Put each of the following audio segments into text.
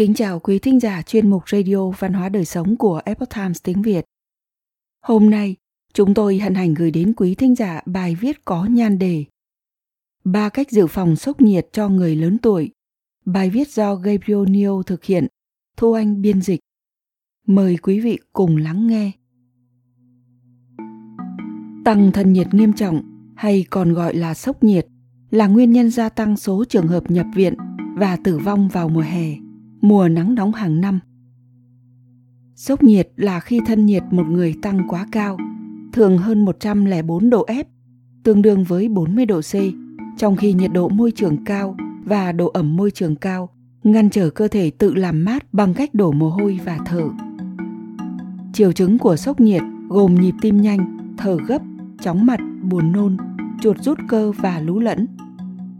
Kính chào quý thính giả chuyên mục Radio Văn hóa Đời Sống của Epoch Times tiếng Việt. Hôm nay, chúng tôi hân hạnh gửi đến quý thính giả bài viết có nhan đề Ba cách dự phòng sốc nhiệt cho người lớn tuổi. Bài viết do Gabriel Neal thực hiện, Thu Anh biên dịch. Mời quý vị cùng lắng nghe. Tăng thân nhiệt nghiêm trọng hay còn gọi là sốc nhiệt là nguyên nhân gia tăng số trường hợp nhập viện và tử vong vào mùa hè mùa nắng nóng hàng năm. Sốc nhiệt là khi thân nhiệt một người tăng quá cao, thường hơn 104 độ F, tương đương với 40 độ C, trong khi nhiệt độ môi trường cao và độ ẩm môi trường cao ngăn trở cơ thể tự làm mát bằng cách đổ mồ hôi và thở. Triệu chứng của sốc nhiệt gồm nhịp tim nhanh, thở gấp, chóng mặt, buồn nôn, chuột rút cơ và lú lẫn.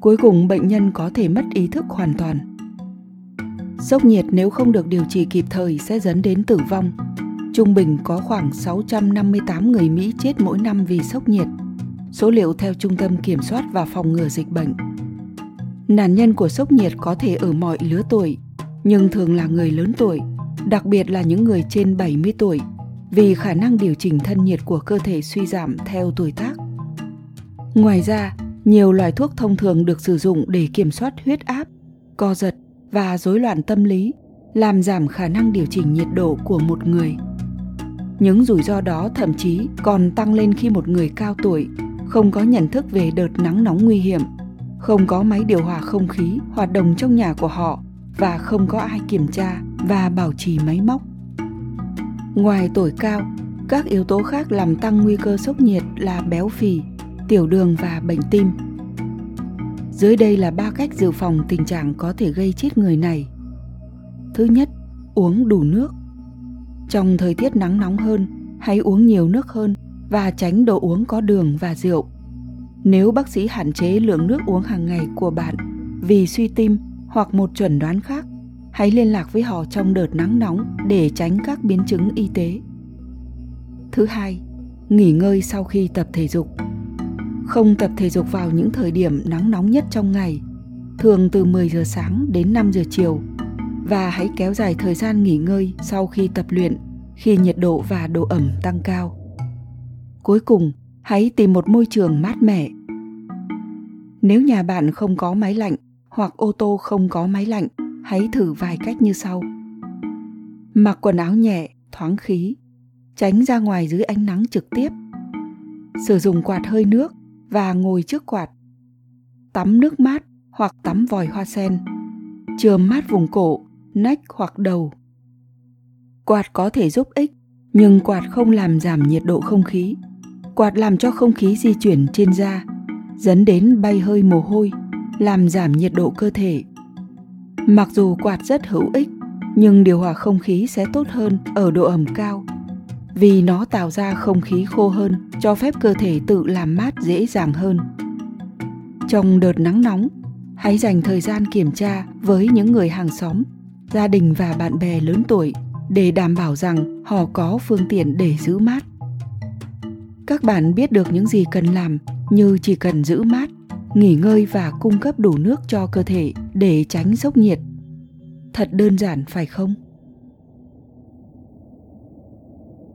Cuối cùng bệnh nhân có thể mất ý thức hoàn toàn. Sốc nhiệt nếu không được điều trị kịp thời sẽ dẫn đến tử vong. Trung bình có khoảng 658 người Mỹ chết mỗi năm vì sốc nhiệt. Số liệu theo Trung tâm Kiểm soát và Phòng ngừa Dịch bệnh. Nạn nhân của sốc nhiệt có thể ở mọi lứa tuổi, nhưng thường là người lớn tuổi, đặc biệt là những người trên 70 tuổi, vì khả năng điều chỉnh thân nhiệt của cơ thể suy giảm theo tuổi tác. Ngoài ra, nhiều loại thuốc thông thường được sử dụng để kiểm soát huyết áp, co giật, và rối loạn tâm lý, làm giảm khả năng điều chỉnh nhiệt độ của một người. Những rủi ro đó thậm chí còn tăng lên khi một người cao tuổi, không có nhận thức về đợt nắng nóng nguy hiểm, không có máy điều hòa không khí, hoạt động trong nhà của họ và không có ai kiểm tra và bảo trì máy móc. Ngoài tuổi cao, các yếu tố khác làm tăng nguy cơ sốc nhiệt là béo phì, tiểu đường và bệnh tim dưới đây là ba cách dự phòng tình trạng có thể gây chết người này. Thứ nhất, uống đủ nước. Trong thời tiết nắng nóng hơn, hãy uống nhiều nước hơn và tránh đồ uống có đường và rượu. Nếu bác sĩ hạn chế lượng nước uống hàng ngày của bạn vì suy tim hoặc một chuẩn đoán khác, hãy liên lạc với họ trong đợt nắng nóng để tránh các biến chứng y tế. Thứ hai, nghỉ ngơi sau khi tập thể dục không tập thể dục vào những thời điểm nắng nóng nhất trong ngày, thường từ 10 giờ sáng đến 5 giờ chiều và hãy kéo dài thời gian nghỉ ngơi sau khi tập luyện khi nhiệt độ và độ ẩm tăng cao. Cuối cùng, hãy tìm một môi trường mát mẻ. Nếu nhà bạn không có máy lạnh hoặc ô tô không có máy lạnh, hãy thử vài cách như sau. Mặc quần áo nhẹ, thoáng khí, tránh ra ngoài dưới ánh nắng trực tiếp. Sử dụng quạt hơi nước và ngồi trước quạt. Tắm nước mát hoặc tắm vòi hoa sen. Chườm mát vùng cổ, nách hoặc đầu. Quạt có thể giúp ích, nhưng quạt không làm giảm nhiệt độ không khí. Quạt làm cho không khí di chuyển trên da, dẫn đến bay hơi mồ hôi, làm giảm nhiệt độ cơ thể. Mặc dù quạt rất hữu ích, nhưng điều hòa không khí sẽ tốt hơn ở độ ẩm cao vì nó tạo ra không khí khô hơn, cho phép cơ thể tự làm mát dễ dàng hơn. Trong đợt nắng nóng, hãy dành thời gian kiểm tra với những người hàng xóm, gia đình và bạn bè lớn tuổi để đảm bảo rằng họ có phương tiện để giữ mát. Các bạn biết được những gì cần làm như chỉ cần giữ mát, nghỉ ngơi và cung cấp đủ nước cho cơ thể để tránh sốc nhiệt. Thật đơn giản phải không?